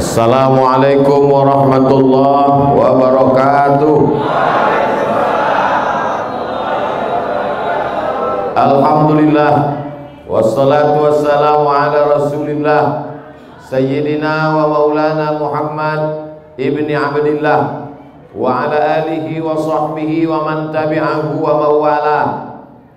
Assalamualaikum warahmatullahi wabarakatuh. Alhamdulillah. Wassalatu wassalamu ala rasulillah. Sayyidina wa maulana Muhammad Ibni Abdillah. Wa ala alihi wa sahbihi wa man tabi'ahu wa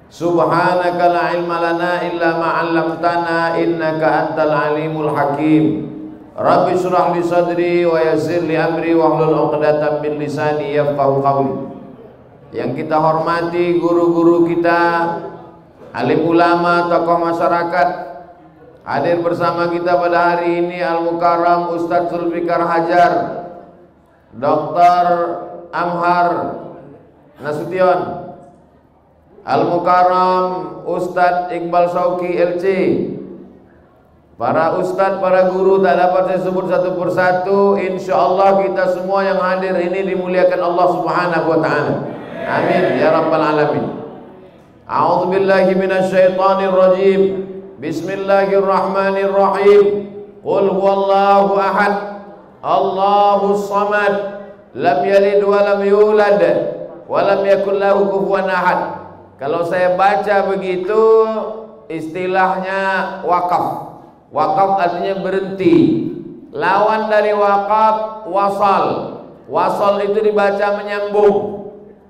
Subhanaka la ilma lana illa ma'allamtana Innaka antal alimul hakim Rabbi surah li sadri wa yassir li amri wa hlul uqdatan min lisani yafqahu qawli Yang kita hormati guru-guru kita alim ulama, tokoh masyarakat hadir bersama kita pada hari ini Al Mukarram Ustadz Zulfikar Hajar, Dr. Amhar Nasution, Al Mukarram Ustadz Iqbal Sauki LC, Para ustadz, para guru tak dapat saya sebut satu persatu. Insya Allah kita semua yang hadir ini dimuliakan Allah Subhanahu Wa Taala. Amin ya rabbal alamin. A'udzu billahi minasyaitonir rajim. Bismillahirrahmanirrahim. Qul huwallahu ahad. Allahus samad. Lam yalid wa lam yulad wa lam yakul lahu kufuwan ahad. Kalau saya baca begitu istilahnya wakaf wakaf artinya berhenti lawan dari wakaf wasal wasal itu dibaca menyambung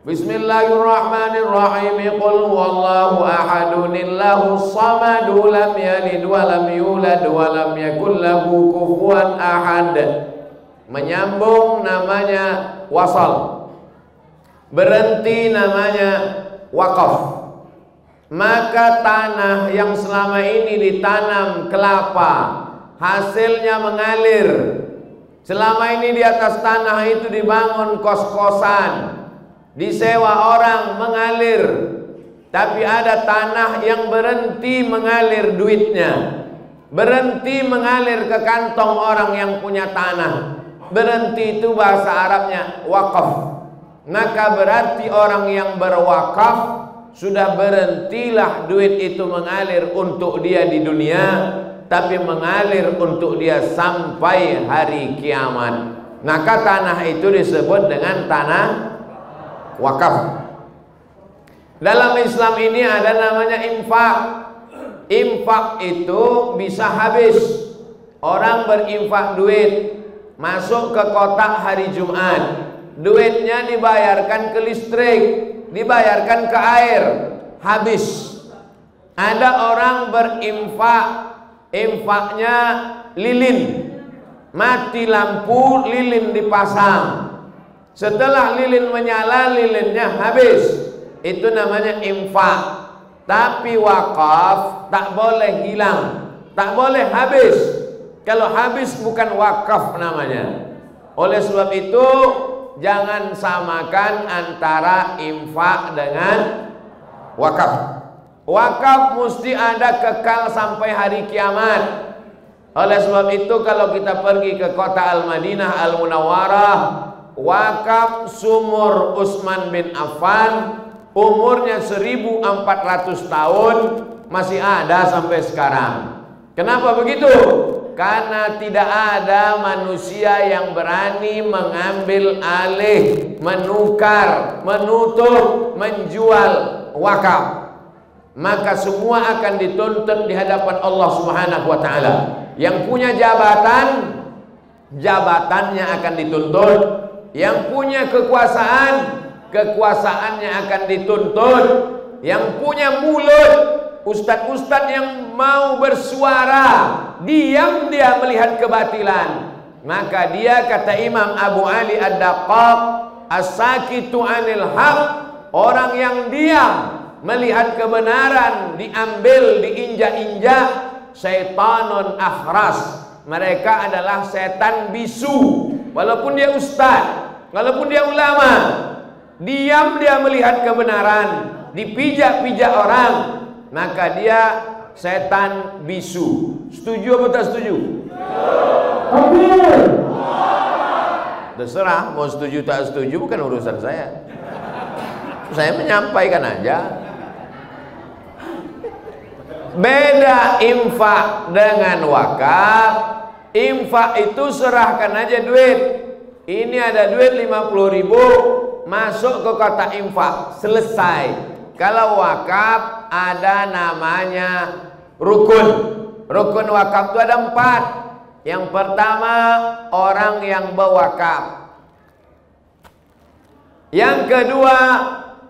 Bismillahirrahmanirrahim. Qul huwallahu ahadun illahus samad lam yalid wa lam yulad wa lam yakul lahu kufuwan ahad. Menyambung namanya wasal. Berhenti namanya wakaf. Maka tanah yang selama ini ditanam kelapa hasilnya mengalir. Selama ini di atas tanah itu dibangun kos-kosan disewa orang mengalir. Tapi ada tanah yang berhenti mengalir duitnya. Berhenti mengalir ke kantong orang yang punya tanah. Berhenti itu bahasa Arabnya wakaf. Maka berarti orang yang berwakaf sudah berhentilah duit itu mengalir untuk dia di dunia tapi mengalir untuk dia sampai hari kiamat maka tanah itu disebut dengan tanah wakaf. Dalam Islam ini ada namanya infak. Infak itu bisa habis. Orang berinfak duit masuk ke kotak hari Jumat. Duitnya dibayarkan ke listrik, dibayarkan ke air, habis. Ada orang berinfak, infaknya lilin. Mati lampu, lilin dipasang. Setelah lilin menyala, lilinnya habis. Itu namanya infak. Tapi wakaf tak boleh hilang, tak boleh habis. Kalau habis bukan wakaf namanya. Oleh sebab itu jangan samakan antara infak dengan wakaf. Wakaf mesti ada kekal sampai hari kiamat. Oleh sebab itu kalau kita pergi ke kota Al-Madinah Al-Munawwarah wakaf sumur Utsman bin Affan umurnya 1400 tahun masih ada sampai sekarang. Kenapa begitu? Karena tidak ada manusia yang berani mengambil alih, menukar, menutup, menjual wakaf. Maka semua akan dituntut di hadapan Allah Subhanahu wa taala. Yang punya jabatan jabatannya akan dituntut yang punya kekuasaan kekuasaannya akan dituntut yang punya mulut ustadz-ustadz yang mau bersuara diam dia melihat kebatilan. Maka dia kata Imam Abu Ali Ad-Daqqaq as-sakitu anil haq orang yang diam melihat kebenaran diambil diinjak-injak syaitanun akhras. Mereka adalah setan bisu. Walaupun dia ustaz Walaupun dia ulama, diam dia melihat kebenaran, dipijak-pijak orang, maka dia setan bisu. Setuju atau tak setuju? Terserah mau setuju tak setuju bukan urusan saya. Saya menyampaikan aja. Beda infak dengan wakaf Infak itu serahkan aja duit. Ini ada duit 50 ribu, masuk ke kotak infak, selesai. Kalau wakaf ada namanya rukun. Rukun wakaf itu ada empat. Yang pertama orang yang berwakaf. Yang kedua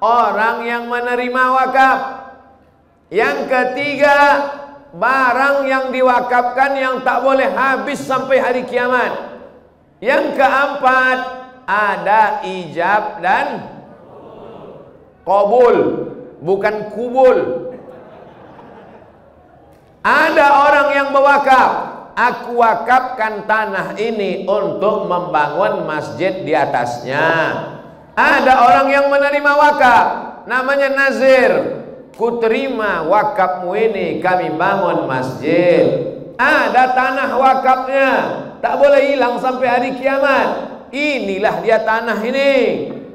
orang yang menerima wakaf. Yang ketiga barang yang diwakafkan yang tak boleh habis sampai hari kiamat. Yang keempat ada ijab dan kabul, bukan kubul. Ada orang yang berwakaf, aku wakafkan tanah ini untuk membangun masjid di atasnya. Ada orang yang menerima wakaf, namanya nazir. Kuterima wakafmu ini kami bangun masjid. Ada tanah wakafnya, tak boleh hilang sampai hari kiamat. Inilah dia tanah ini.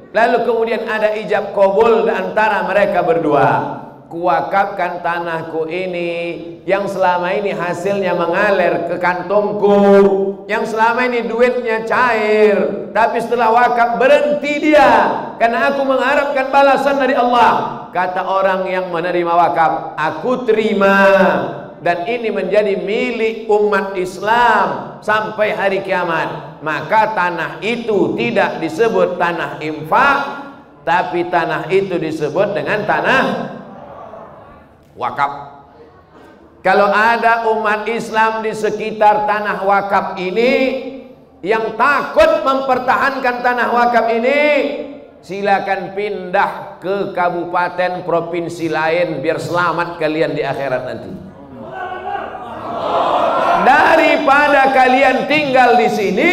Lalu kemudian ada ijab kabul antara mereka berdua. Kuwakafkan tanahku ini yang selama ini hasilnya mengalir ke kantongku, yang selama ini duitnya cair, tapi setelah wakaf berhenti dia karena aku mengharapkan balasan dari Allah. Kata orang yang menerima wakaf, aku terima dan ini menjadi milik umat Islam sampai hari kiamat. Maka tanah itu tidak disebut tanah infak, tapi tanah itu disebut dengan tanah wakaf. Kalau ada umat Islam di sekitar tanah wakaf ini yang takut mempertahankan tanah wakaf ini, silakan pindah ke kabupaten provinsi lain biar selamat kalian di akhirat nanti. Daripada kalian tinggal di sini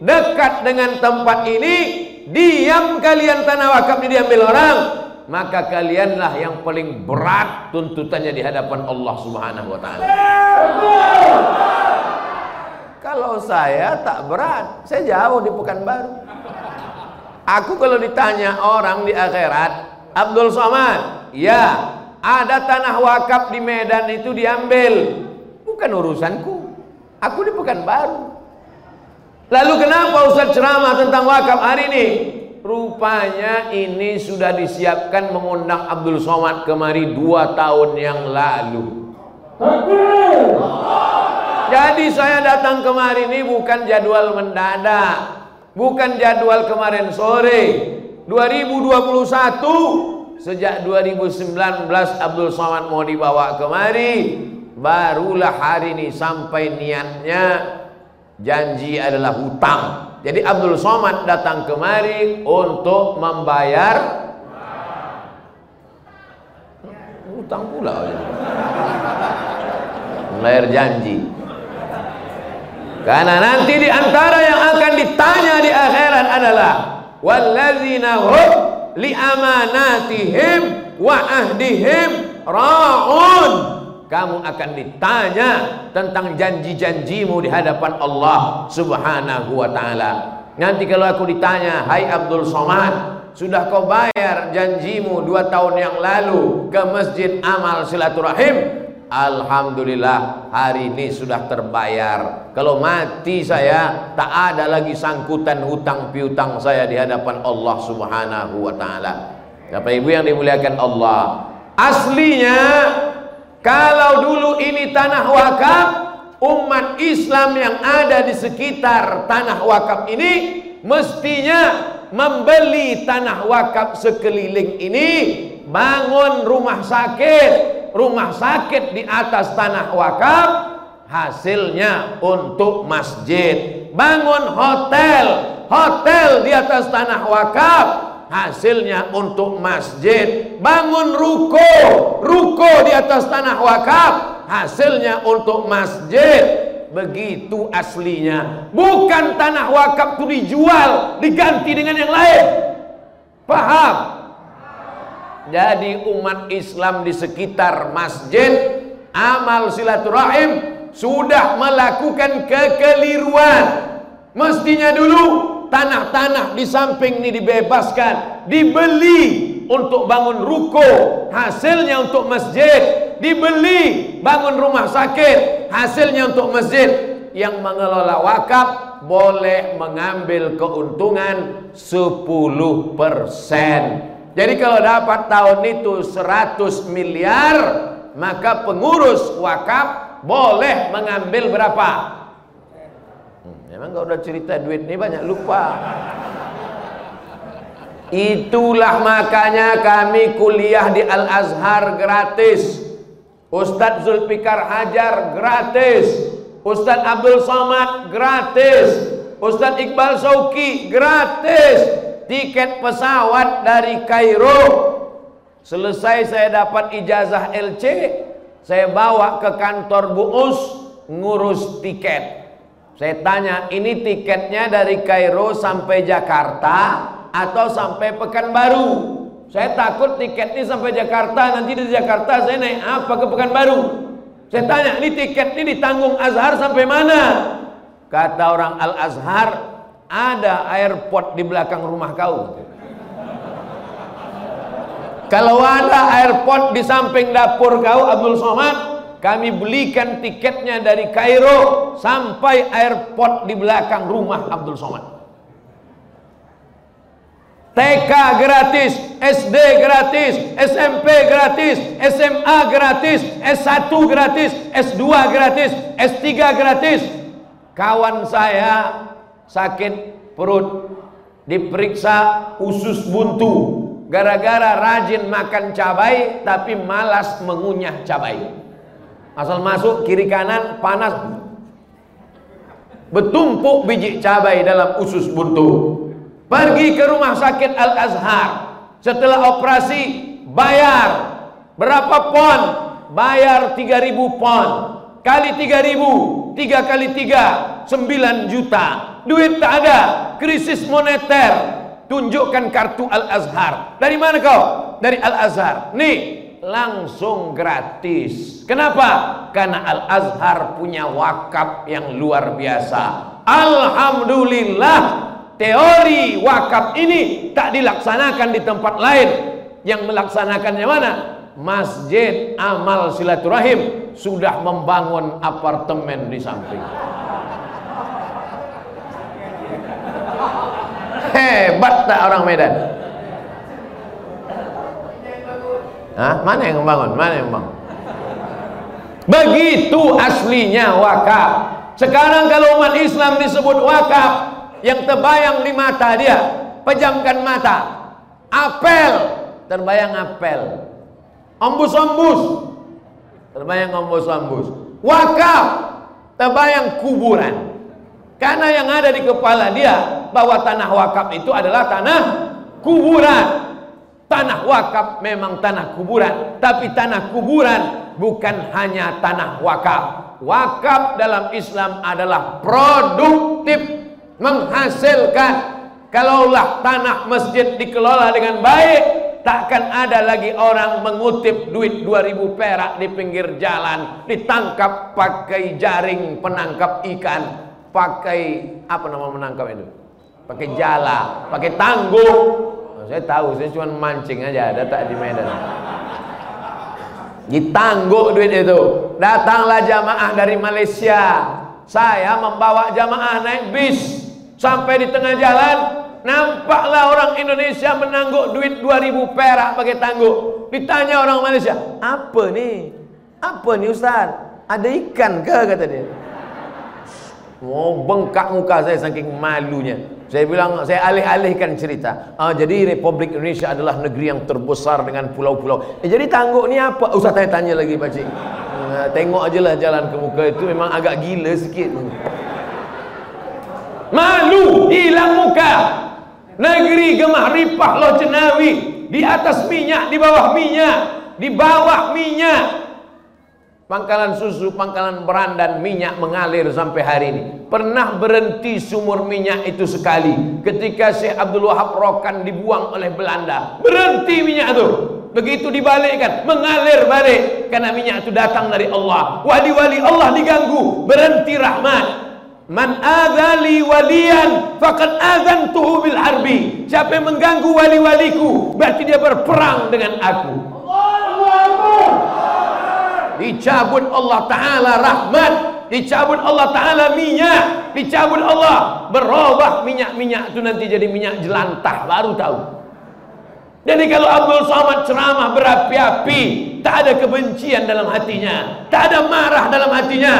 dekat dengan tempat ini, diam kalian tanah wakaf ini diambil orang, maka kalianlah yang paling berat tuntutannya di hadapan Allah Subhanahu wa taala. Kalau saya tak berat, saya jauh di Pekanbaru. Aku kalau ditanya orang di akhirat, Abdul Somad, ya, ada tanah wakaf di Medan itu diambil. Bukan urusanku. Aku di Pekanbaru. Lalu kenapa Ustaz ceramah tentang wakaf hari ini? Rupanya ini sudah disiapkan mengundang Abdul Somad kemari dua tahun yang lalu. Jadi saya datang kemari ini bukan jadwal mendadak. Bukan jadwal kemarin sore. 2021 sejak 2019 Abdul Somad mau dibawa kemari. Barulah hari ini sampai niatnya janji adalah hutang. Jadi Abdul Somad datang kemari untuk membayar utang pula. Membayar janji. Karena nanti di antara yang akan ditanya di akhirat adalah walladzina hum li amanatihim wa ahdihim ra'un kamu akan ditanya tentang janji-janjimu di hadapan Allah Subhanahu wa taala. Nanti kalau aku ditanya, "Hai Abdul Somad, sudah kau bayar janjimu dua tahun yang lalu ke Masjid Amal Silaturahim?" Alhamdulillah hari ini sudah terbayar. Kalau mati saya tak ada lagi sangkutan hutang piutang saya di hadapan Allah Subhanahu wa taala. Bapak Ibu yang dimuliakan Allah, aslinya kalau dulu ini tanah wakaf, umat Islam yang ada di sekitar tanah wakaf ini mestinya membeli tanah wakaf sekeliling ini, bangun rumah sakit, rumah sakit di atas tanah wakaf, hasilnya untuk masjid. Bangun hotel, hotel di atas tanah wakaf, hasilnya untuk masjid. Bangun ruko. Ruko di atas tanah wakaf. Hasilnya untuk masjid. Begitu aslinya. Bukan tanah wakaf itu dijual diganti dengan yang lain. Paham? Jadi umat Islam di sekitar masjid amal silaturahim sudah melakukan kekeliruan. Mestinya dulu tanah-tanah di samping ini dibebaskan, dibeli untuk bangun ruko, hasilnya untuk masjid, dibeli bangun rumah sakit, hasilnya untuk masjid. yang mengelola wakaf boleh mengambil keuntungan 10%. Jadi kalau dapat tahun itu 100 miliar, maka pengurus wakaf boleh mengambil berapa? Hmm, emang kalau udah cerita duit ini banyak lupa. Itulah makanya kami kuliah di Al-Azhar gratis. Ustadz Zulfikar Hajar gratis. Ustadz Abdul Somad gratis. Ustadz Iqbal Sauki gratis. Tiket pesawat dari Kairo. Selesai saya dapat ijazah LC, saya bawa ke kantor Bu Us ngurus tiket. Saya tanya, ini tiketnya dari Kairo sampai Jakarta atau sampai Pekanbaru. Saya takut tiket ini sampai Jakarta, nanti di Jakarta saya naik apa ke Pekanbaru. Saya tanya, ini tiket ini ditanggung Azhar sampai mana? Kata orang Al Azhar, ada airport di belakang rumah kau. Kalau ada airport di samping dapur kau Abdul Somad, kami belikan tiketnya dari Kairo sampai airport di belakang rumah Abdul Somad. TK gratis, SD gratis, SMP gratis, SMA gratis, S1 gratis, S2 gratis, S3 gratis. Kawan saya sakit perut diperiksa usus buntu gara-gara rajin makan cabai tapi malas mengunyah cabai. Asal masuk kiri kanan panas bertumpuk biji cabai dalam usus buntu. Pergi ke rumah sakit Al-Azhar. Setelah operasi bayar. Berapa pon? Bayar 3000 pon. Kali 3000, 3 kali 3, 9 juta. Duit tak ada, krisis moneter. Tunjukkan kartu Al-Azhar. Dari mana kau? Dari Al-Azhar. Nih, langsung gratis. Kenapa? Karena Al-Azhar punya wakaf yang luar biasa. Alhamdulillah teori wakaf ini tak dilaksanakan di tempat lain yang melaksanakannya mana Masjid Amal Silaturahim sudah membangun apartemen di samping hebat tak orang Medan Hah? mana yang membangun mana yang membangun begitu aslinya wakaf. Sekarang kalau umat Islam disebut wakaf yang terbayang di mata dia pejamkan mata. Apel terbayang apel. Ombus-ombus terbayang ombus-ombus. Wakaf terbayang kuburan. Karena yang ada di kepala dia bahwa tanah wakaf itu adalah tanah kuburan tanah wakaf memang tanah kuburan tapi tanah kuburan bukan hanya tanah wakaf. Wakaf dalam Islam adalah produktif menghasilkan. Kalaulah tanah masjid dikelola dengan baik takkan ada lagi orang mengutip duit 2000 perak di pinggir jalan ditangkap pakai jaring penangkap ikan pakai apa nama menangkap itu? Pakai jala pakai tangguh saya tahu saya cuma mancing aja ada tak di Medan ditangguh duit itu datanglah jamaah dari Malaysia saya membawa jamaah naik bis Sampai di tengah jalan Nampaklah orang Indonesia menangguk duit 2000 perak pakai tangguk. Ditanya orang Malaysia, apa nih? Apa nih Ustaz? Ada ikan ke? Kata dia. Oh, bengkak muka saya saking malunya. Saya bilang, saya alih-alihkan cerita. Ah, jadi Republik Indonesia adalah negeri yang terbesar dengan pulau-pulau. Eh, jadi tangguk ni apa? Ustaz tanya-tanya lagi pakcik. Uh, tengok aja lah jalan ke muka itu memang agak gila sikit malu hilang muka negeri gemah ripah lo cenawi di atas minyak di bawah minyak di bawah minyak pangkalan susu pangkalan berandan minyak mengalir sampai hari ini. Pernah berhenti sumur minyak itu sekali. Ketika Syekh Abdul Wahab Rokan dibuang oleh Belanda berhenti minyak itu. Begitu dibalikkan mengalir balik. Karena minyak itu datang dari Allah. Wali-wali Allah diganggu. Berhenti rahmat. Man adzali waliyan faqad adzantuhu bil harbi. Siapa yang mengganggu wali-waliku berarti dia berperang dengan aku. Dicabut Allah taala rahmat. Dicabut Allah Ta'ala minyak, dicabut Allah, berubah minyak-minyak itu nanti jadi minyak jelantah, baru tahu. Jadi kalau Abdul Somad ceramah berapi-api, tak ada kebencian dalam hatinya, tak ada marah dalam hatinya,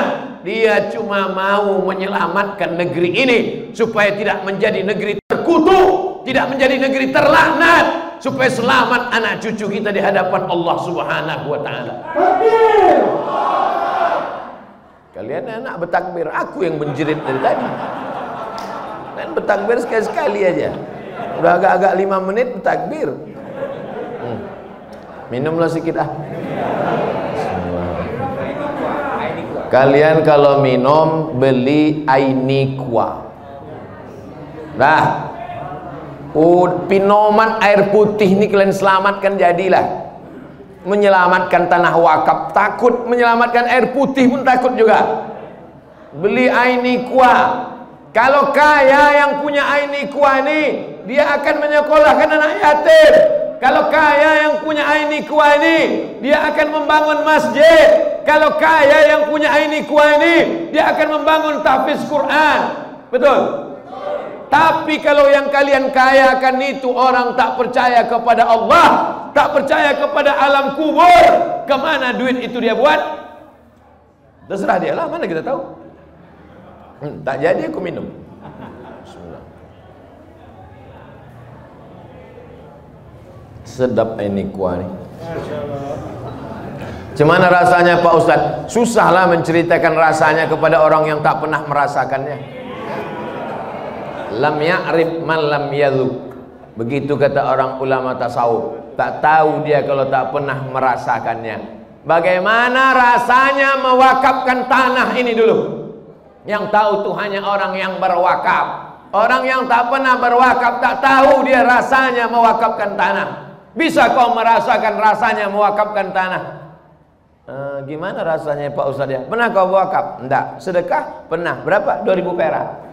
dia cuma mau menyelamatkan negeri ini supaya tidak menjadi negeri terkutuk, tidak menjadi negeri terlaknat, supaya selamat anak cucu kita di hadapan Allah Subhanahu wa taala. Kalian enak bertakbir, aku yang menjerit dari tadi. Dan bertakbir sekali-sekali aja. Udah agak-agak lima menit bertakbir. Hmm. Minumlah sedikit ah. Kalian kalau minum beli ainikwa. Nah, pinoman air putih ini kalian selamatkan jadilah. Menyelamatkan tanah wakaf. Takut menyelamatkan air putih pun takut juga. Beli aini kuah kalau kaya yang punya aini kuah ini dia akan menyekolahkan anak yatim. Kalau kaya yang punya aini kuah ini dia akan membangun masjid. Kalau kaya yang punya aini kuah ini dia akan membangun tahfiz Quran. Betul tapi kalau yang kalian kayakan itu orang tak percaya kepada Allah, tak percaya kepada alam kubur, kemana duit itu dia buat? Terserah dia lah, mana kita tahu? Hmm, tak jadi aku minum. Bismillah. Sedap ini kuah ni. Cemana rasanya Pak Ustaz? Susahlah menceritakan rasanya kepada orang yang tak pernah merasakannya lam ya'rif man lam yadhuk. Begitu kata orang ulama tasawuf. Tak tahu dia kalau tak pernah merasakannya. Bagaimana rasanya mewakafkan tanah ini dulu? Yang tahu tuh hanya orang yang berwakaf. Orang yang tak pernah berwakaf tak tahu dia rasanya mewakafkan tanah. Bisa kau merasakan rasanya mewakafkan tanah? E, gimana rasanya Pak Ustaz ya? Pernah kau wakaf enggak. Sedekah? Pernah. Berapa? 2000 perak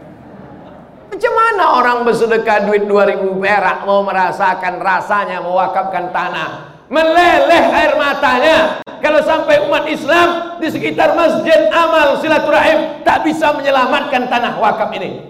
macam orang bersedekah duit 2000 perak mau merasakan rasanya mewakafkan tanah? Meleleh air matanya. Kalau sampai umat Islam di sekitar masjid amal silaturahim tak bisa menyelamatkan tanah wakaf ini.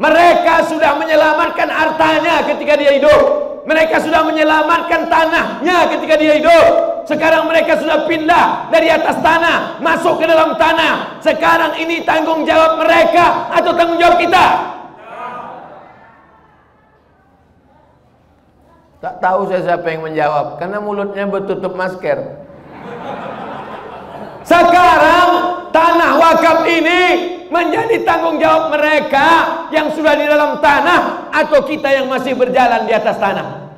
Mereka sudah menyelamatkan hartanya ketika dia hidup. Mereka sudah menyelamatkan tanahnya ketika dia hidup. Sekarang mereka sudah pindah dari atas tanah masuk ke dalam tanah. Sekarang ini tanggung jawab mereka atau tanggung jawab kita? Tak tahu saya siapa yang menjawab karena mulutnya bertutup masker. Sekarang tanah wakaf ini menjadi tanggung jawab mereka yang sudah di dalam tanah atau kita yang masih berjalan di atas tanah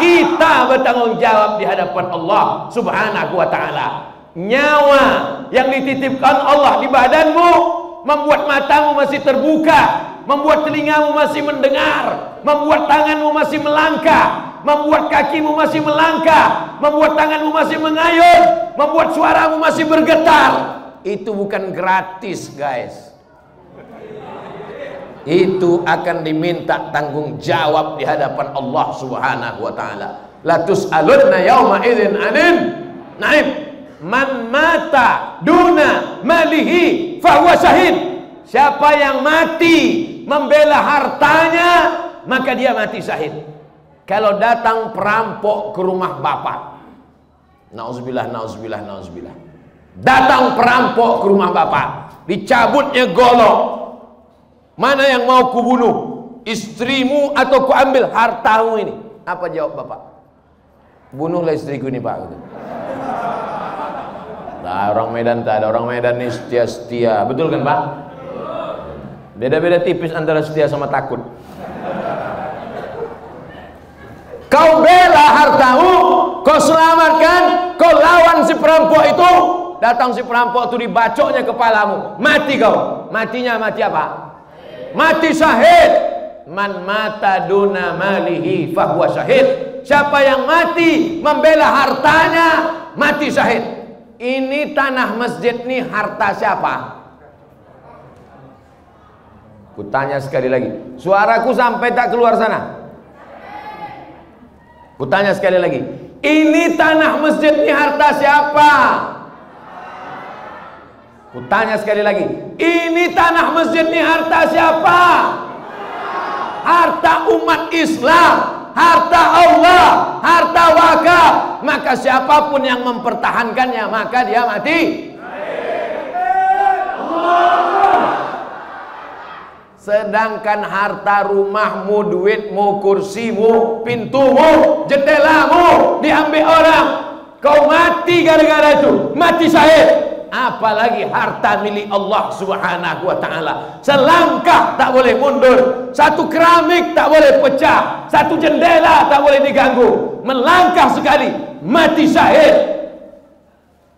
kita bertanggung jawab di hadapan Allah Subhanahu wa taala. Nyawa yang dititipkan Allah di badanmu membuat matamu masih terbuka, membuat telingamu masih mendengar, membuat tanganmu masih melangkah, membuat kakimu masih melangkah, membuat tanganmu masih mengayun, membuat suaramu masih bergetar. Itu bukan gratis, guys itu akan diminta tanggung jawab di hadapan Allah Subhanahu wa taala. La tus'alunna yauma idzin anin naim man mata duna malihi fahuwa syahid. Siapa yang mati membela hartanya maka dia mati syahid. Kalau datang perampok ke rumah bapak. Nauzubillah, nauzubillah, nauzubillah. Datang perampok ke rumah bapak, dicabutnya golok, Mana yang mau kubunuh? Istrimu atau kuambil hartamu ini? Apa jawab bapak? Bunuhlah istriku ini pak. Nah, orang Medan tak ada orang Medan ini setia-setia, betul kan pak? Beda-beda tipis antara setia sama takut. Kau bela hartamu, kau selamatkan, kau lawan si perampok itu, datang si perampok itu dibacoknya kepalamu, mati kau. Matinya mati apa? mati syahid. Man mata duna malihi fahuwa syahid. Siapa yang mati membela hartanya mati syahid. Ini tanah masjid ini harta siapa? Kutanya sekali lagi. Suaraku sampai tak keluar sana kutanya sekali lagi ini tanah masjid ini harta siapa Kutanya sekali lagi, ini tanah masjid ini harta siapa? Harta umat Islam, harta Allah, harta wakaf. Maka siapa pun yang mempertahankannya, maka dia mati. Sedangkan harta rumahmu, duitmu, kursimu, pintumu, jendelamu diambil orang. Kau mati gara-gara itu, mati syahid apalagi harta milik Allah Subhanahu wa taala. Selangkah tak boleh mundur, satu keramik tak boleh pecah, satu jendela tak boleh diganggu. Melangkah sekali mati syahid.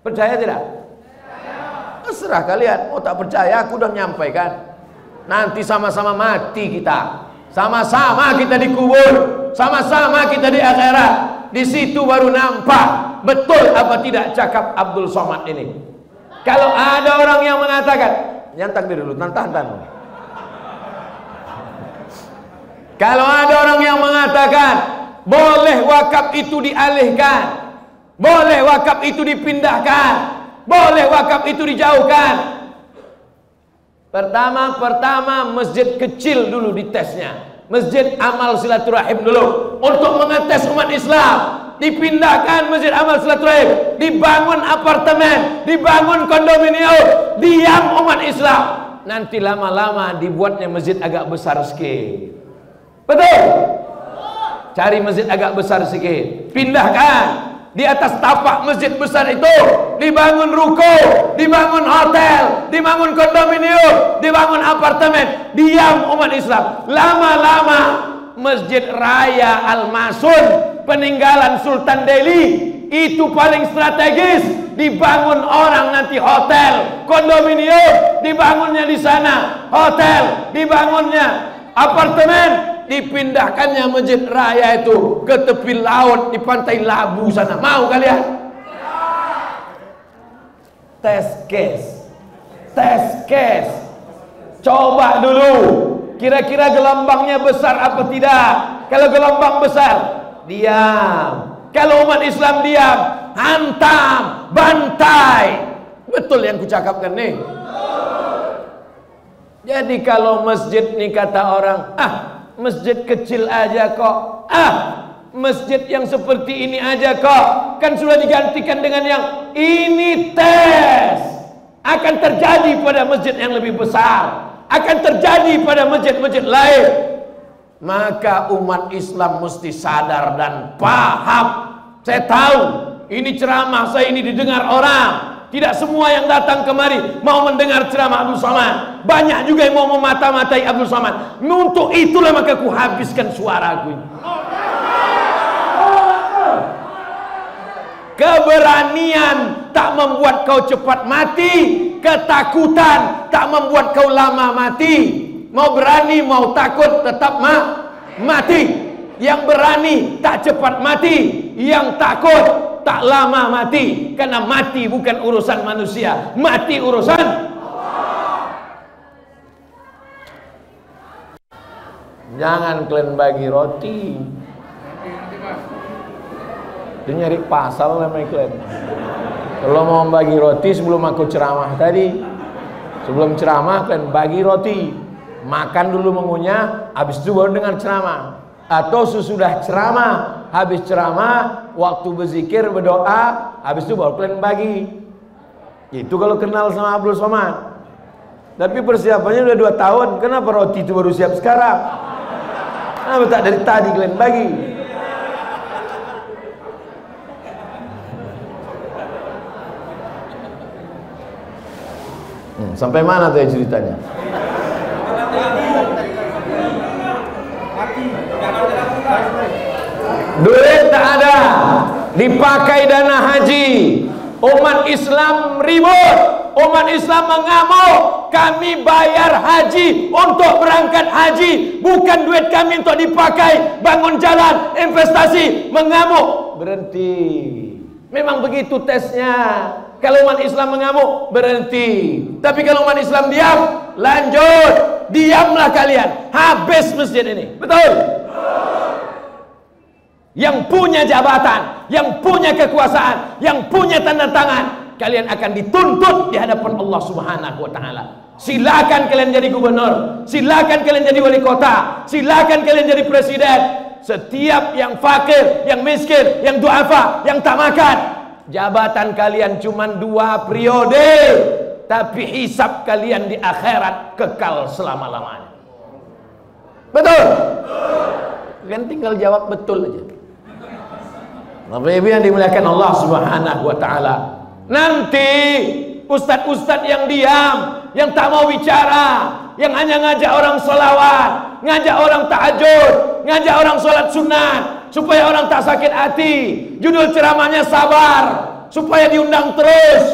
Percaya tidak? Terserah kalian, mau tak percaya aku dah menyampaikan. Nanti sama-sama mati kita. Sama-sama kita dikubur, sama-sama kita di akhirat. Di situ baru nampak betul apa tidak cakap Abdul Somad ini. Kalau ada orang yang mengatakan, yang takbir dulu, tahan-tahan. Kalau ada orang yang mengatakan, boleh wakaf itu dialihkan, boleh wakaf itu dipindahkan, boleh wakaf itu dijauhkan. Pertama-pertama masjid kecil dulu ditesnya. Masjid amal silaturahim dulu untuk mengetes umat Islam dipindahkan masjid amal silaturahim, dibangun apartemen, dibangun kondominium, diam umat Islam. Nanti lama-lama dibuatnya masjid agak besar sikit. Betul? Cari masjid agak besar sikit, pindahkan di atas tapak masjid besar itu dibangun ruko, dibangun hotel, dibangun kondominium, dibangun apartemen. Diam umat Islam. Lama-lama Masjid Raya Al-Masun peninggalan Sultan Delhi itu paling strategis dibangun orang nanti hotel kondominium dibangunnya di sana hotel dibangunnya apartemen dipindahkannya masjid raya itu ke tepi laut di pantai Labu sana mau kalian tes case tes case coba dulu kira-kira gelombangnya besar apa tidak kalau gelombang besar diam. Kalau umat Islam diam, hantam, bantai. Betul yang kucakapkan nih. Jadi kalau masjid nih kata orang, ah masjid kecil aja kok. Ah masjid yang seperti ini aja kok. Kan sudah digantikan dengan yang ini tes. Akan terjadi pada masjid yang lebih besar. Akan terjadi pada masjid-masjid lain maka umat Islam mesti sadar dan paham. Saya tahu ini ceramah saya ini didengar orang. Tidak semua yang datang kemari mau mendengar ceramah Abdul Somad. Banyak juga yang mau memata-matai Abdul Somad. Untuk itulah maka ku habiskan suaraku ini. Keberanian tak membuat kau cepat mati. Ketakutan tak membuat kau lama mati. Mau berani, mau takut, tetap ma mati. Yang berani tak cepat mati, yang takut tak lama mati. Karena mati bukan urusan manusia, mati urusan Jangan kalian bagi roti. Itu nyari pasal namanya kalian. Kalau mau bagi roti sebelum aku ceramah tadi, sebelum ceramah kalian bagi roti makan dulu mengunyah, habis itu baru dengar ceramah. Atau sesudah ceramah, habis ceramah, waktu berzikir, berdoa, habis itu baru kalian bagi. Itu kalau kenal sama Abdul Somad. Tapi persiapannya udah dua tahun, kenapa roti itu baru siap sekarang? Kenapa tak dari tadi kalian bagi? Hmm, sampai mana tuh ceritanya? Duit tak ada. Dipakai dana haji. Umat Islam ribut. Umat Islam mengamuk. Kami bayar haji Untuk berangkat haji. Bukan duit kami untuk dipakai. Bangun jalan, investasi Mengamuk. Berhenti. Memang begitu tesnya. Kalau umat Islam mengamuk Berhenti. Tapi kalau umat Islam diam Lanjut. Diamlah kalian. Habis masjid ini. Betul? Yang punya jabatan, yang punya kekuasaan, yang punya tanda tangan. kalian akan dituntut di hadapan Allah Subhanahu wa taala. Silakan kalian jadi gubernur, silakan kalian jadi wali kota, silakan kalian jadi presiden. Setiap yang fakir, yang miskin, yang duafa, yang tak makan, jabatan kalian cuma dua periode, tapi hisap kalian di akhirat kekal selama-lamanya. Betul? Kan tinggal jawab betul aja. Bapak Ibu yang dimuliakan Allah Subhanahu wa taala. Nanti ustadz-ustadz yang diam, yang tak mau bicara, yang hanya ngajak orang solawat, ngajak orang tahajud, ngajak orang sholat sunat, supaya orang tak sakit hati. Judul ceramahnya sabar, supaya diundang terus.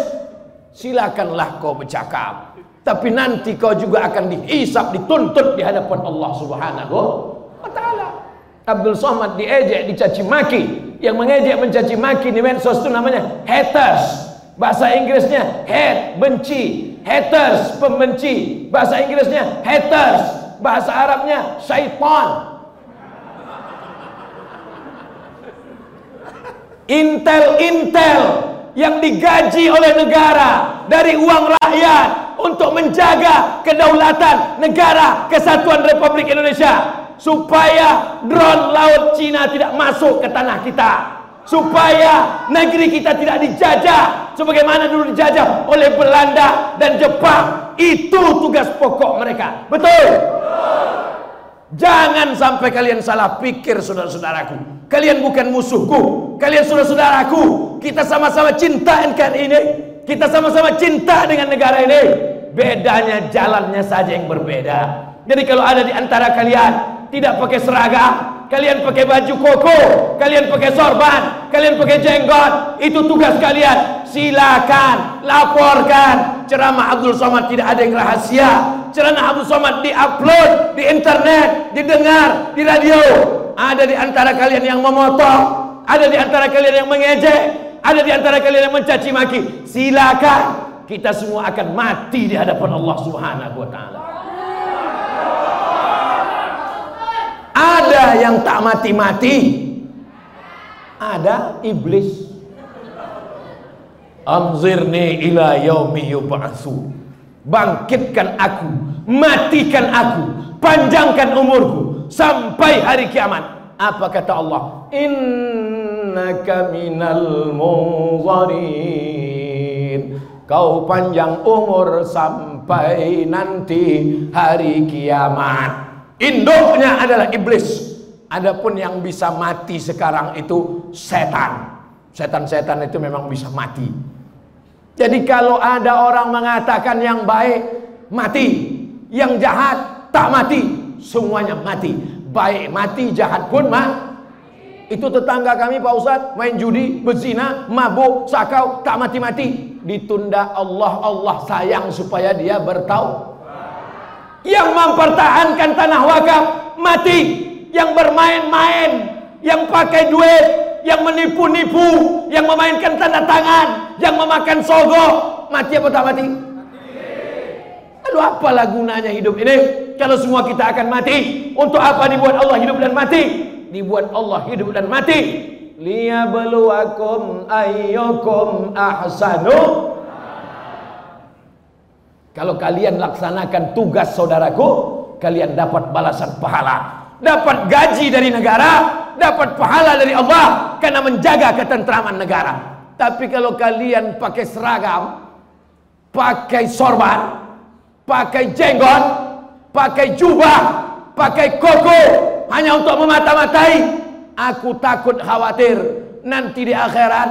Silakanlah kau bercakap. Tapi nanti kau juga akan dihisap, dituntut di hadapan Allah Subhanahu wa taala. Abdul Somad diejek, dicaci maki. Yang mengejek mencaci maki di medsos itu namanya haters. Bahasa Inggrisnya hate, benci. Haters, pembenci. Bahasa Inggrisnya haters. Bahasa Arabnya syaitan. Intel-intel yang digaji oleh negara dari uang rakyat untuk menjaga kedaulatan negara kesatuan Republik Indonesia supaya drone laut Cina tidak masuk ke tanah kita. Supaya negeri kita tidak dijajah sebagaimana dulu dijajah oleh Belanda dan Jepang. Itu tugas pokok mereka. Betul? Jangan sampai kalian salah pikir saudara-saudaraku. Kalian bukan musuhku. Kalian saudara-saudaraku kita sama-sama cinta NKRI ini. Kita sama-sama cinta dengan negara ini. Bedanya jalannya saja yang berbeda. Jadi kalau ada di antara kalian tidak pakai seragam, kalian pakai baju koko, kalian pakai sorban, kalian pakai jenggot, itu tugas kalian. Silakan laporkan. Ceramah Abdul Somad tidak ada yang rahasia. Ceramah Abdul Somad diupload di internet, didengar di radio. Ada di antara kalian yang memotong, ada di antara kalian yang mengejek, ada di antara kalian yang mencaci maki. Silakan. Kita semua akan mati di hadapan Allah Subhanahu wa taala. Ada yang tak mati-mati. Ada iblis. Anzirni ila yaumi yub'atsu. Bangkitkan aku, matikan aku, panjangkan umurku sampai hari kiamat. Apa kata Allah? Innaka minal munzarin. Kau panjang umur sampai nanti hari kiamat. Induknya adalah iblis. Adapun yang bisa mati sekarang itu setan. Setan-setan itu memang bisa mati. Jadi kalau ada orang mengatakan yang baik mati, yang jahat tak mati, semuanya mati. Baik mati, jahat pun mati. Itu tetangga kami Pak Ustadz main judi, berzina, mabuk, sakau, tak mati-mati. Ditunda Allah, Allah sayang supaya dia bertau yang mempertahankan tanah wakaf mati yang bermain-main yang pakai duit yang menipu-nipu yang memainkan tanda tangan yang memakan sogo. Mati apa tak mati? Lalu apalah gunanya hidup ini? Kalau semua kita akan mati untuk apa dibuat Allah hidup dan mati? Dibuat Allah hidup dan mati. Liyabluwakum ayyukum ahsanu. Kalau kalian laksanakan tugas saudaraku, kalian dapat balasan pahala. Dapat gaji dari negara, dapat pahala dari Allah karena menjaga ketentraman negara. Tapi kalau kalian pakai seragam, pakai sorban, pakai jenggot, pakai jubah, pakai koko hanya untuk memata-matai, aku takut khawatir nanti di akhirat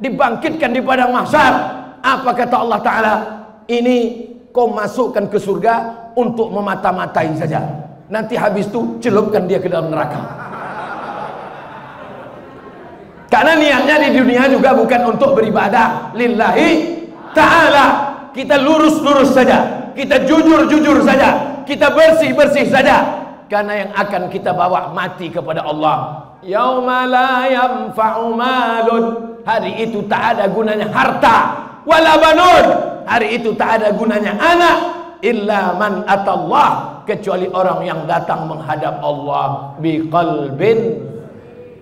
dibangkitkan di padang mahsyar. Apa kata Allah Taala? Ini kau masukkan ke surga untuk memata-matai saja. Nanti habis itu celupkan dia ke dalam neraka. Karena niatnya di dunia juga bukan untuk beribadah lillahi ta'ala. Kita lurus-lurus saja. Kita jujur-jujur saja. Kita bersih-bersih saja. Karena yang akan kita bawa mati kepada Allah. Yauma la yanfa'u. Hari itu tak ada gunanya harta. Wala banun hari itu tak ada gunanya anak illa man atallah kecuali orang yang datang menghadap Allah biqalbin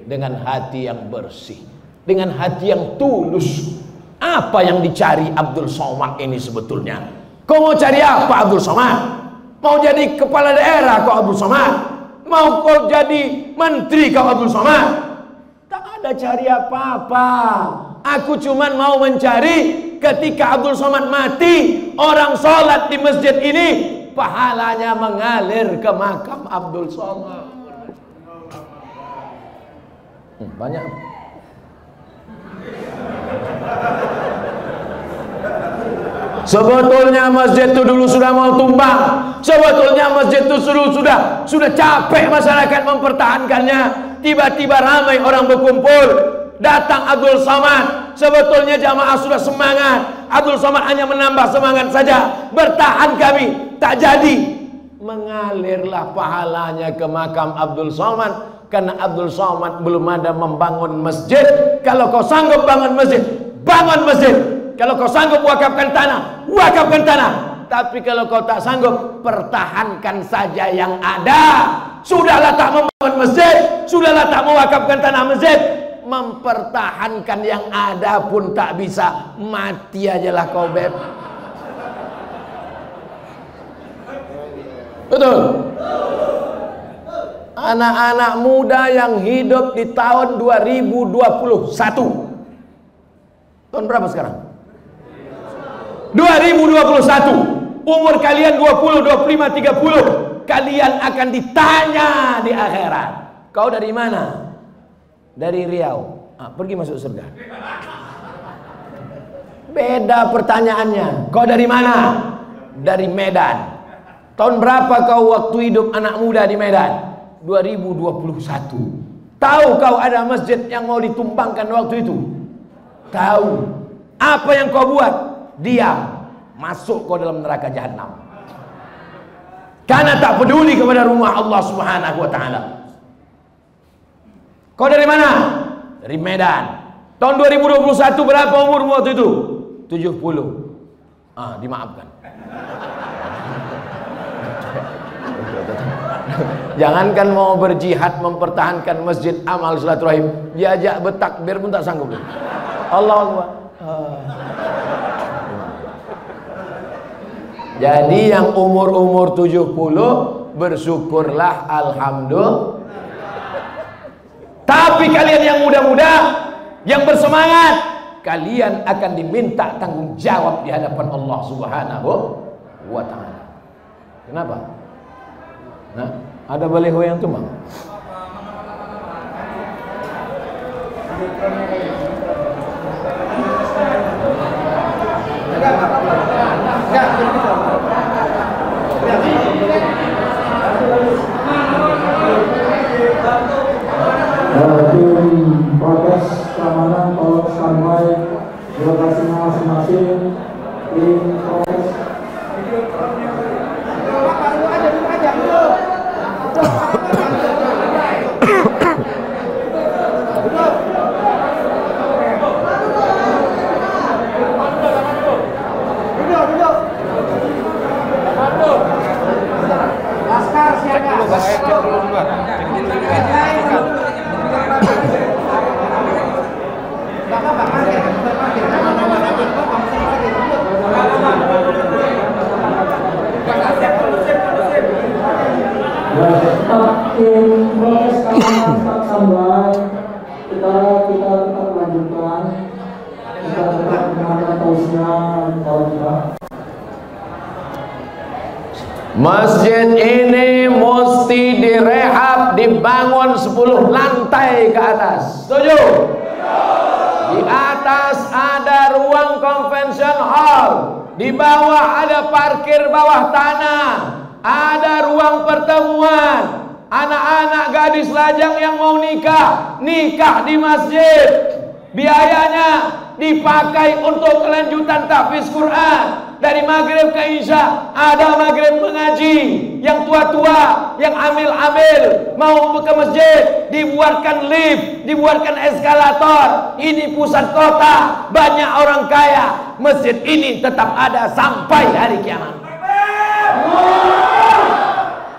dengan hati yang bersih dengan hati yang tulus Apa yang dicari Abdul Somad ini sebetulnya? Kau mau cari apa Abdul Somad? Mau jadi kepala daerah kau Abdul Somad? Mau kau jadi menteri kau Abdul Somad? Tak ada cari apa-apa. Aku cuman mau mencari ketika Abdul Somad mati, orang sholat di masjid ini, pahalanya mengalir ke makam Abdul Somad. Hmm, banyak. Sebetulnya masjid itu dulu sudah mau tumbang. Sebetulnya masjid itu sudah sudah sudah capek masyarakat mempertahankannya. Tiba-tiba ramai orang berkumpul. Datang Abdul Samad. Sebetulnya jamaah sudah semangat. Abdul Samad hanya menambah semangat saja. Bertahan kami. Tak jadi. Mengalirlah pahalanya ke makam Abdul Samad. Karena Abdul Samad belum ada membangun masjid. Kalau kau sanggup bangun masjid, bangun masjid. Kalau kau sanggup wakafkan tanah, wakafkan tanah. Tapi kalau kau tak sanggup, pertahankan saja yang ada. Sudahlah tak membangun masjid, sudahlah tak mewakafkan tanah masjid. Mempertahankan yang ada pun tak bisa. Mati ajalah kau beb. Betul. Anak-anak muda yang hidup di tahun 2021. Tahun berapa sekarang? 2021 umur kalian 20, 25, 30 kalian akan ditanya di akhirat kau dari mana? dari Riau ah, pergi masuk surga beda pertanyaannya kau dari mana? dari Medan tahun berapa kau waktu hidup anak muda di Medan? 2021 tahu kau ada masjid yang mau ditumpangkan waktu itu? tahu. Apa yang kau buat? diam. Masuk kau dalam neraka jahanam karena tak peduli kepada rumah Allah Subhanahu wa taala. Kau dari mana? Dari Medan. Tahun 2021 berapa umurmu waktu itu? 70 ah dimaafkan Jangankan mau berjihad mempertahankan masjid amal silaturahim, diajak bertakbir pun tak sanggup. Allah Akbar. Jadi yang umur-umur 70 bersyukurlah alhamdulillah. Tapi kalian yang muda-muda yang bersemangat, kalian akan diminta tanggung jawab di hadapan Allah Subhanahu wa taala. Kenapa? Nah, ada baliho yang tumbang. masing-masing kita kita tetap lanjutkan kita tetap tausiah Masjid ini mesti direhab, dibangun 10 lantai ke atas. Setuju? Di atas ada ruang convention hall, di bawah ada parkir bawah tanah, ada ruang pertemuan. Anak-anak gadis lajang yang mau nikah, nikah di masjid. Biayanya dipakai untuk kelanjutan tahfiz Quran. Dari maghrib ke isya ada maghrib mengaji. Yang tua-tua yang amil-amil mau ke masjid dibuatkan lift dibuatkan eskalator. Ini pusat kota banyak orang kaya. Masjid ini tetap ada sampai hari kiamat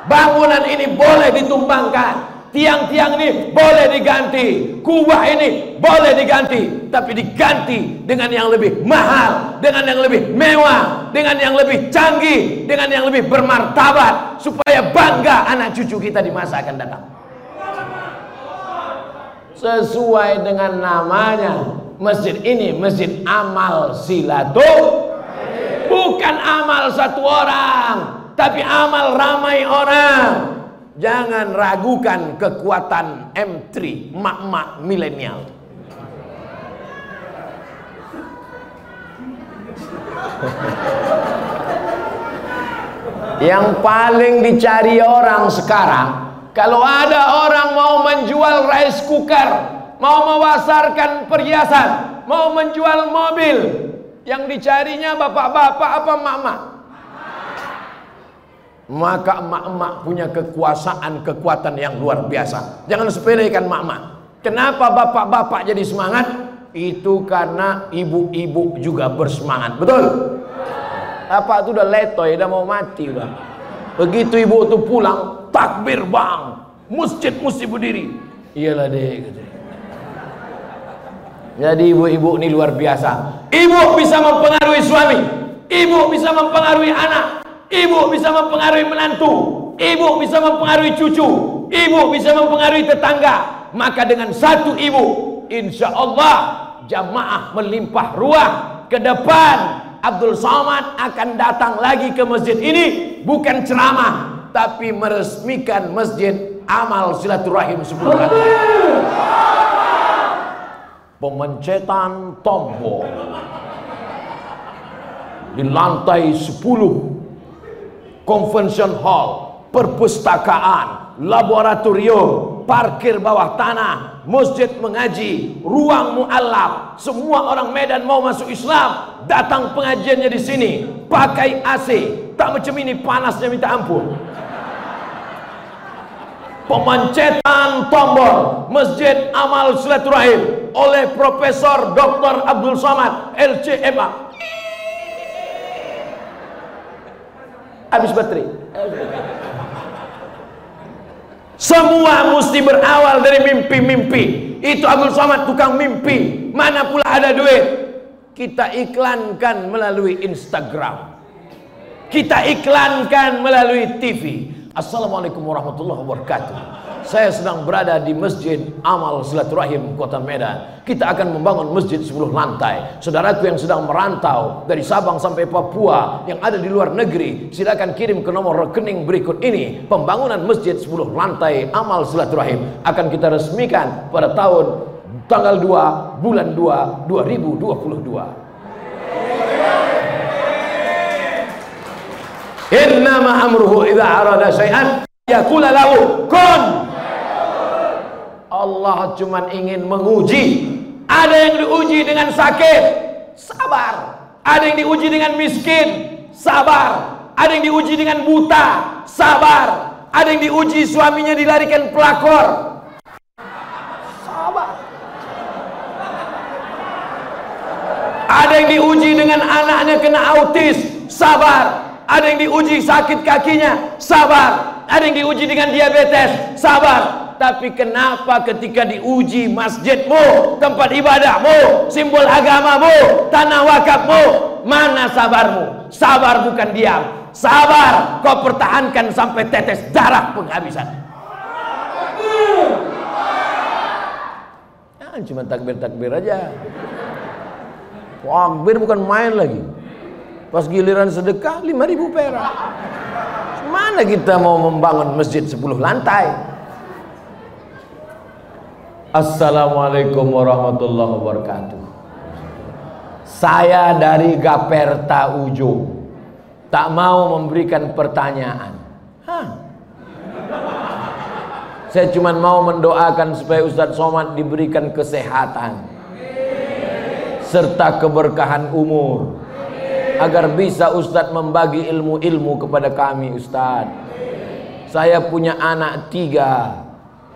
bangunan ini boleh ditumbangkan. Tiang-tiang ini boleh diganti, kubah ini boleh diganti, tapi diganti dengan yang lebih mahal, dengan yang lebih mewah, dengan yang lebih canggih, dengan yang lebih bermartabat, supaya bangga anak cucu kita di masa akan datang. Sesuai dengan namanya, masjid ini masjid amal silatul bukan amal satu orang tapi amal ramai orang. Jangan ragukan kekuatan M3 mak-mak milenial. Yang paling dicari orang sekarang kalau ada orang mau menjual rice cooker mau memasarkan perhiasan mau menjual mobil yang dicarinya bapak-bapak apa mak-mak maka emak-emak punya kekuasaan kekuatan yang luar biasa. Jangan sepelekan emak-emak kenapa bapak-bapak jadi semangat? Itu karena ibu-ibu juga bersemangat. Betul? Apa itu udah letoy udah mau mati udah. Begitu ibu itu pulang takbir bang. Masjid mesti berdiri. Iyalah deh gitu. jadi ibu-ibu ini luar biasa. Ibu bisa mempengaruhi suami. Ibu bisa mempengaruhi anak Ibu bisa mempengaruhi menantu, ibu bisa mempengaruhi cucu, ibu bisa mempengaruhi tetangga. Maka dengan satu ibu, insya Allah jamaah melimpah ruah ke depan. Abdul Somad akan datang lagi ke masjid ini bukan ceramah, tapi meresmikan masjid amal silaturahim sebelum lantai. Pemencetan tombol di lantai 10 convention hall, perpustakaan, laboratorium, parkir bawah tanah, masjid mengaji, ruang mualaf. Semua orang Medan mau masuk Islam, datang pengajiannya di sini, pakai AC. Tak macam ini panasnya minta ampun. Pemancetan tombol Masjid Amal Silaturahim oleh Profesor Dr. Abdul Somad LCMA habis baterai. Semua mesti berawal dari mimpi-mimpi. Itu Abdul Somad tukang mimpi. Mana pula ada duit? Kita iklankan melalui Instagram. Kita iklankan melalui TV. Assalamualaikum warahmatullahi wabarakatuh. Saya sedang berada di Masjid Amal Silaturahim Kota Medan. Kita akan membangun masjid 10 lantai. Saudaraku yang sedang merantau dari Sabang sampai Papua yang ada di luar negeri, silakan kirim ke nomor rekening berikut ini. Pembangunan masjid 10 lantai Amal Silaturahim akan kita resmikan pada tahun tanggal 2 bulan 2 2022. Innama amruhu idza arada syai'an yaqula lahu kun Allah cuma ingin menguji. Ada yang diuji dengan sakit, sabar. Ada yang diuji dengan miskin, sabar. Ada yang diuji dengan buta, sabar. Ada yang diuji suaminya dilarikan pelakor, sabar. Ada yang diuji dengan anaknya kena autis, sabar. Ada yang diuji sakit kakinya, sabar. Ada yang diuji dengan diabetes, sabar tapi kenapa ketika diuji masjidmu, tempat ibadahmu, simbol agamamu, tanah wakafmu, mana sabarmu? Sabar bukan diam. Sabar kau pertahankan sampai tetes darah penghabisan. Jangan cuma takbir-takbir aja. Takbir bukan main lagi. Pas giliran sedekah 5000 perak. Mana kita mau membangun masjid 10 lantai? Assalamualaikum warahmatullahi wabarakatuh. Saya dari Gaperta Ujung. Tak mau memberikan pertanyaan. Hah? Saya cuma mau mendoakan supaya Ustadz Somad diberikan kesehatan. Serta keberkahan umur. Agar bisa Ustadz membagi ilmu-ilmu kepada kami Ustadz. Saya punya anak tiga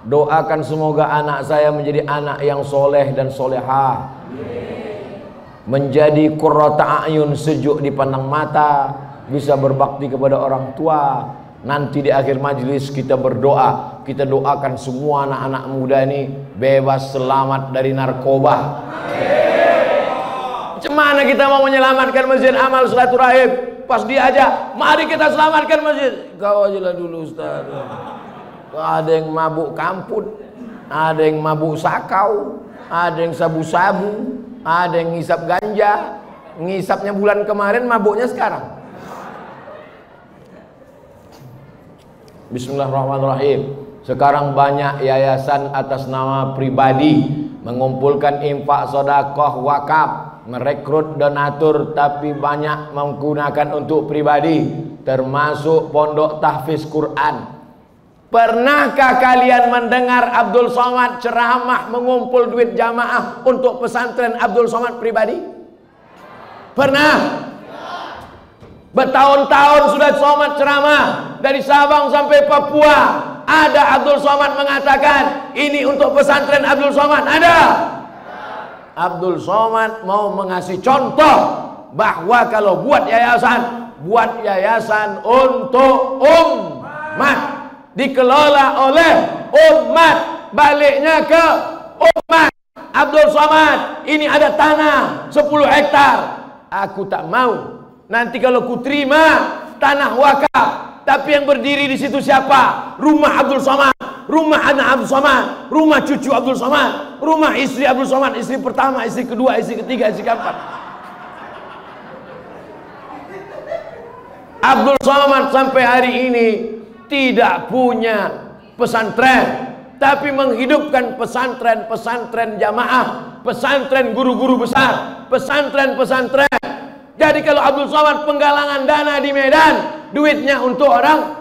Doakan semoga anak saya menjadi anak yang soleh dan solehah Menjadi kurrata ayun sejuk di pandang mata Bisa berbakti kepada orang tua Nanti di akhir majlis kita berdoa kita doakan semua anak-anak muda ini bebas selamat dari narkoba. Mana kita mau menyelamatkan masjid amal silaturahim? Pas dia aja, mari kita selamatkan masjid. Kau aja lah dulu Ustaz. Ada yang mabuk kamput, ada yang mabuk sakau, ada yang sabu-sabu, ada yang ngisap ganja, ngisapnya bulan kemarin, mabuknya sekarang. Bismillahirrahmanirrahim. Sekarang banyak yayasan atas nama pribadi mengumpulkan infak sodakoh wakaf, merekrut donatur tapi banyak menggunakan untuk pribadi, termasuk pondok tahfiz Quran. Pernahkah kalian mendengar Abdul Somad ceramah mengumpul duit jamaah untuk pesantren Abdul Somad pribadi? Pernah? Bertahun-tahun sudah Somad ceramah dari Sabang sampai Papua. Ada Abdul Somad mengatakan ini untuk pesantren Abdul Somad. Ada? Abdul Somad mau mengasih contoh bahwa kalau buat yayasan, buat yayasan untuk umat dikelola oleh umat. Baliknya ke umat. Abdul Somad ini ada tanah 10 hektar. Aku tak mau. Nanti kalau ku terima tanah wakaf. Tapi yang berdiri di situ siapa? Rumah Abdul Somad. Rumah anak Abdul Somad. Rumah cucu Abdul Somad. Rumah istri Abdul Somad. Istri pertama istri kedua istri ketiga istri keempat. Abdul Somad sampai hari ini tidak punya pesantren tapi menghidupkan pesantren-pesantren jamaah, pesantren guru-guru besar, pesantren-pesantren. Jadi kalau Abdul Somad penggalangan dana di Medan, duitnya untuk orang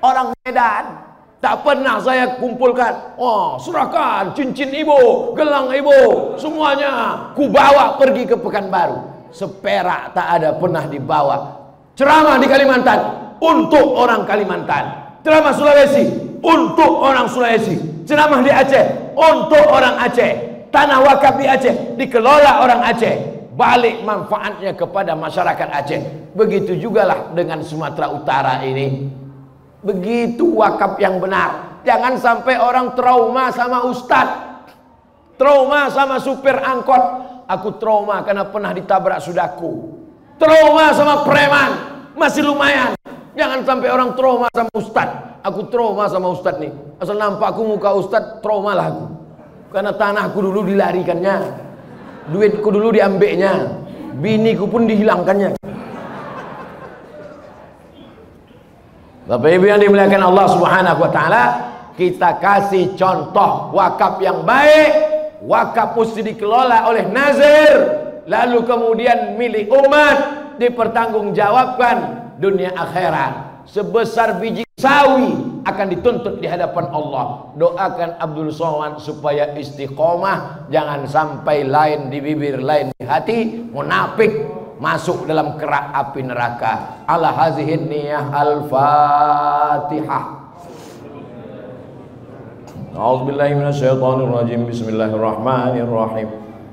orang Medan. Tak pernah saya kumpulkan, oh serahkan cincin ibu, gelang ibu, semuanya ku bawa pergi ke Pekanbaru. Seperak tak ada pernah dibawa. Ceramah di Kalimantan, untuk orang Kalimantan. Ceramah Sulawesi untuk orang Sulawesi. Ceramah di Aceh untuk orang Aceh. Tanah wakaf di Aceh dikelola orang Aceh. Balik manfaatnya kepada masyarakat Aceh. Begitu jugalah dengan Sumatera Utara ini. Begitu wakaf yang benar. Jangan sampai orang trauma sama ustadz. Trauma sama supir angkot. Aku trauma karena pernah ditabrak sudaku. Trauma sama preman. Masih lumayan. Jangan sampai orang trauma sama ustad. Aku trauma sama ustad nih. Asal nampak aku muka ustad, trauma lah aku. Karena tanahku dulu dilarikannya. Duitku dulu diambilnya. Biniku pun dihilangkannya. Bapak Ibu yang dimuliakan Allah Subhanahu wa taala, kita kasih contoh wakaf yang baik. Wakaf mesti dikelola oleh nazir, lalu kemudian milik umat dipertanggungjawabkan dunia akhirat. Sebesar biji sawi akan dituntut di hadapan Allah. Doakan Abdul Somad supaya istiqomah. Jangan sampai lain di bibir lain di hati. Munafik masuk dalam kerak api neraka. Ala hazihin niyah al-fatihah. A'udzubillahi minasyaitonirrajim. Bismillahirrahmanirrahim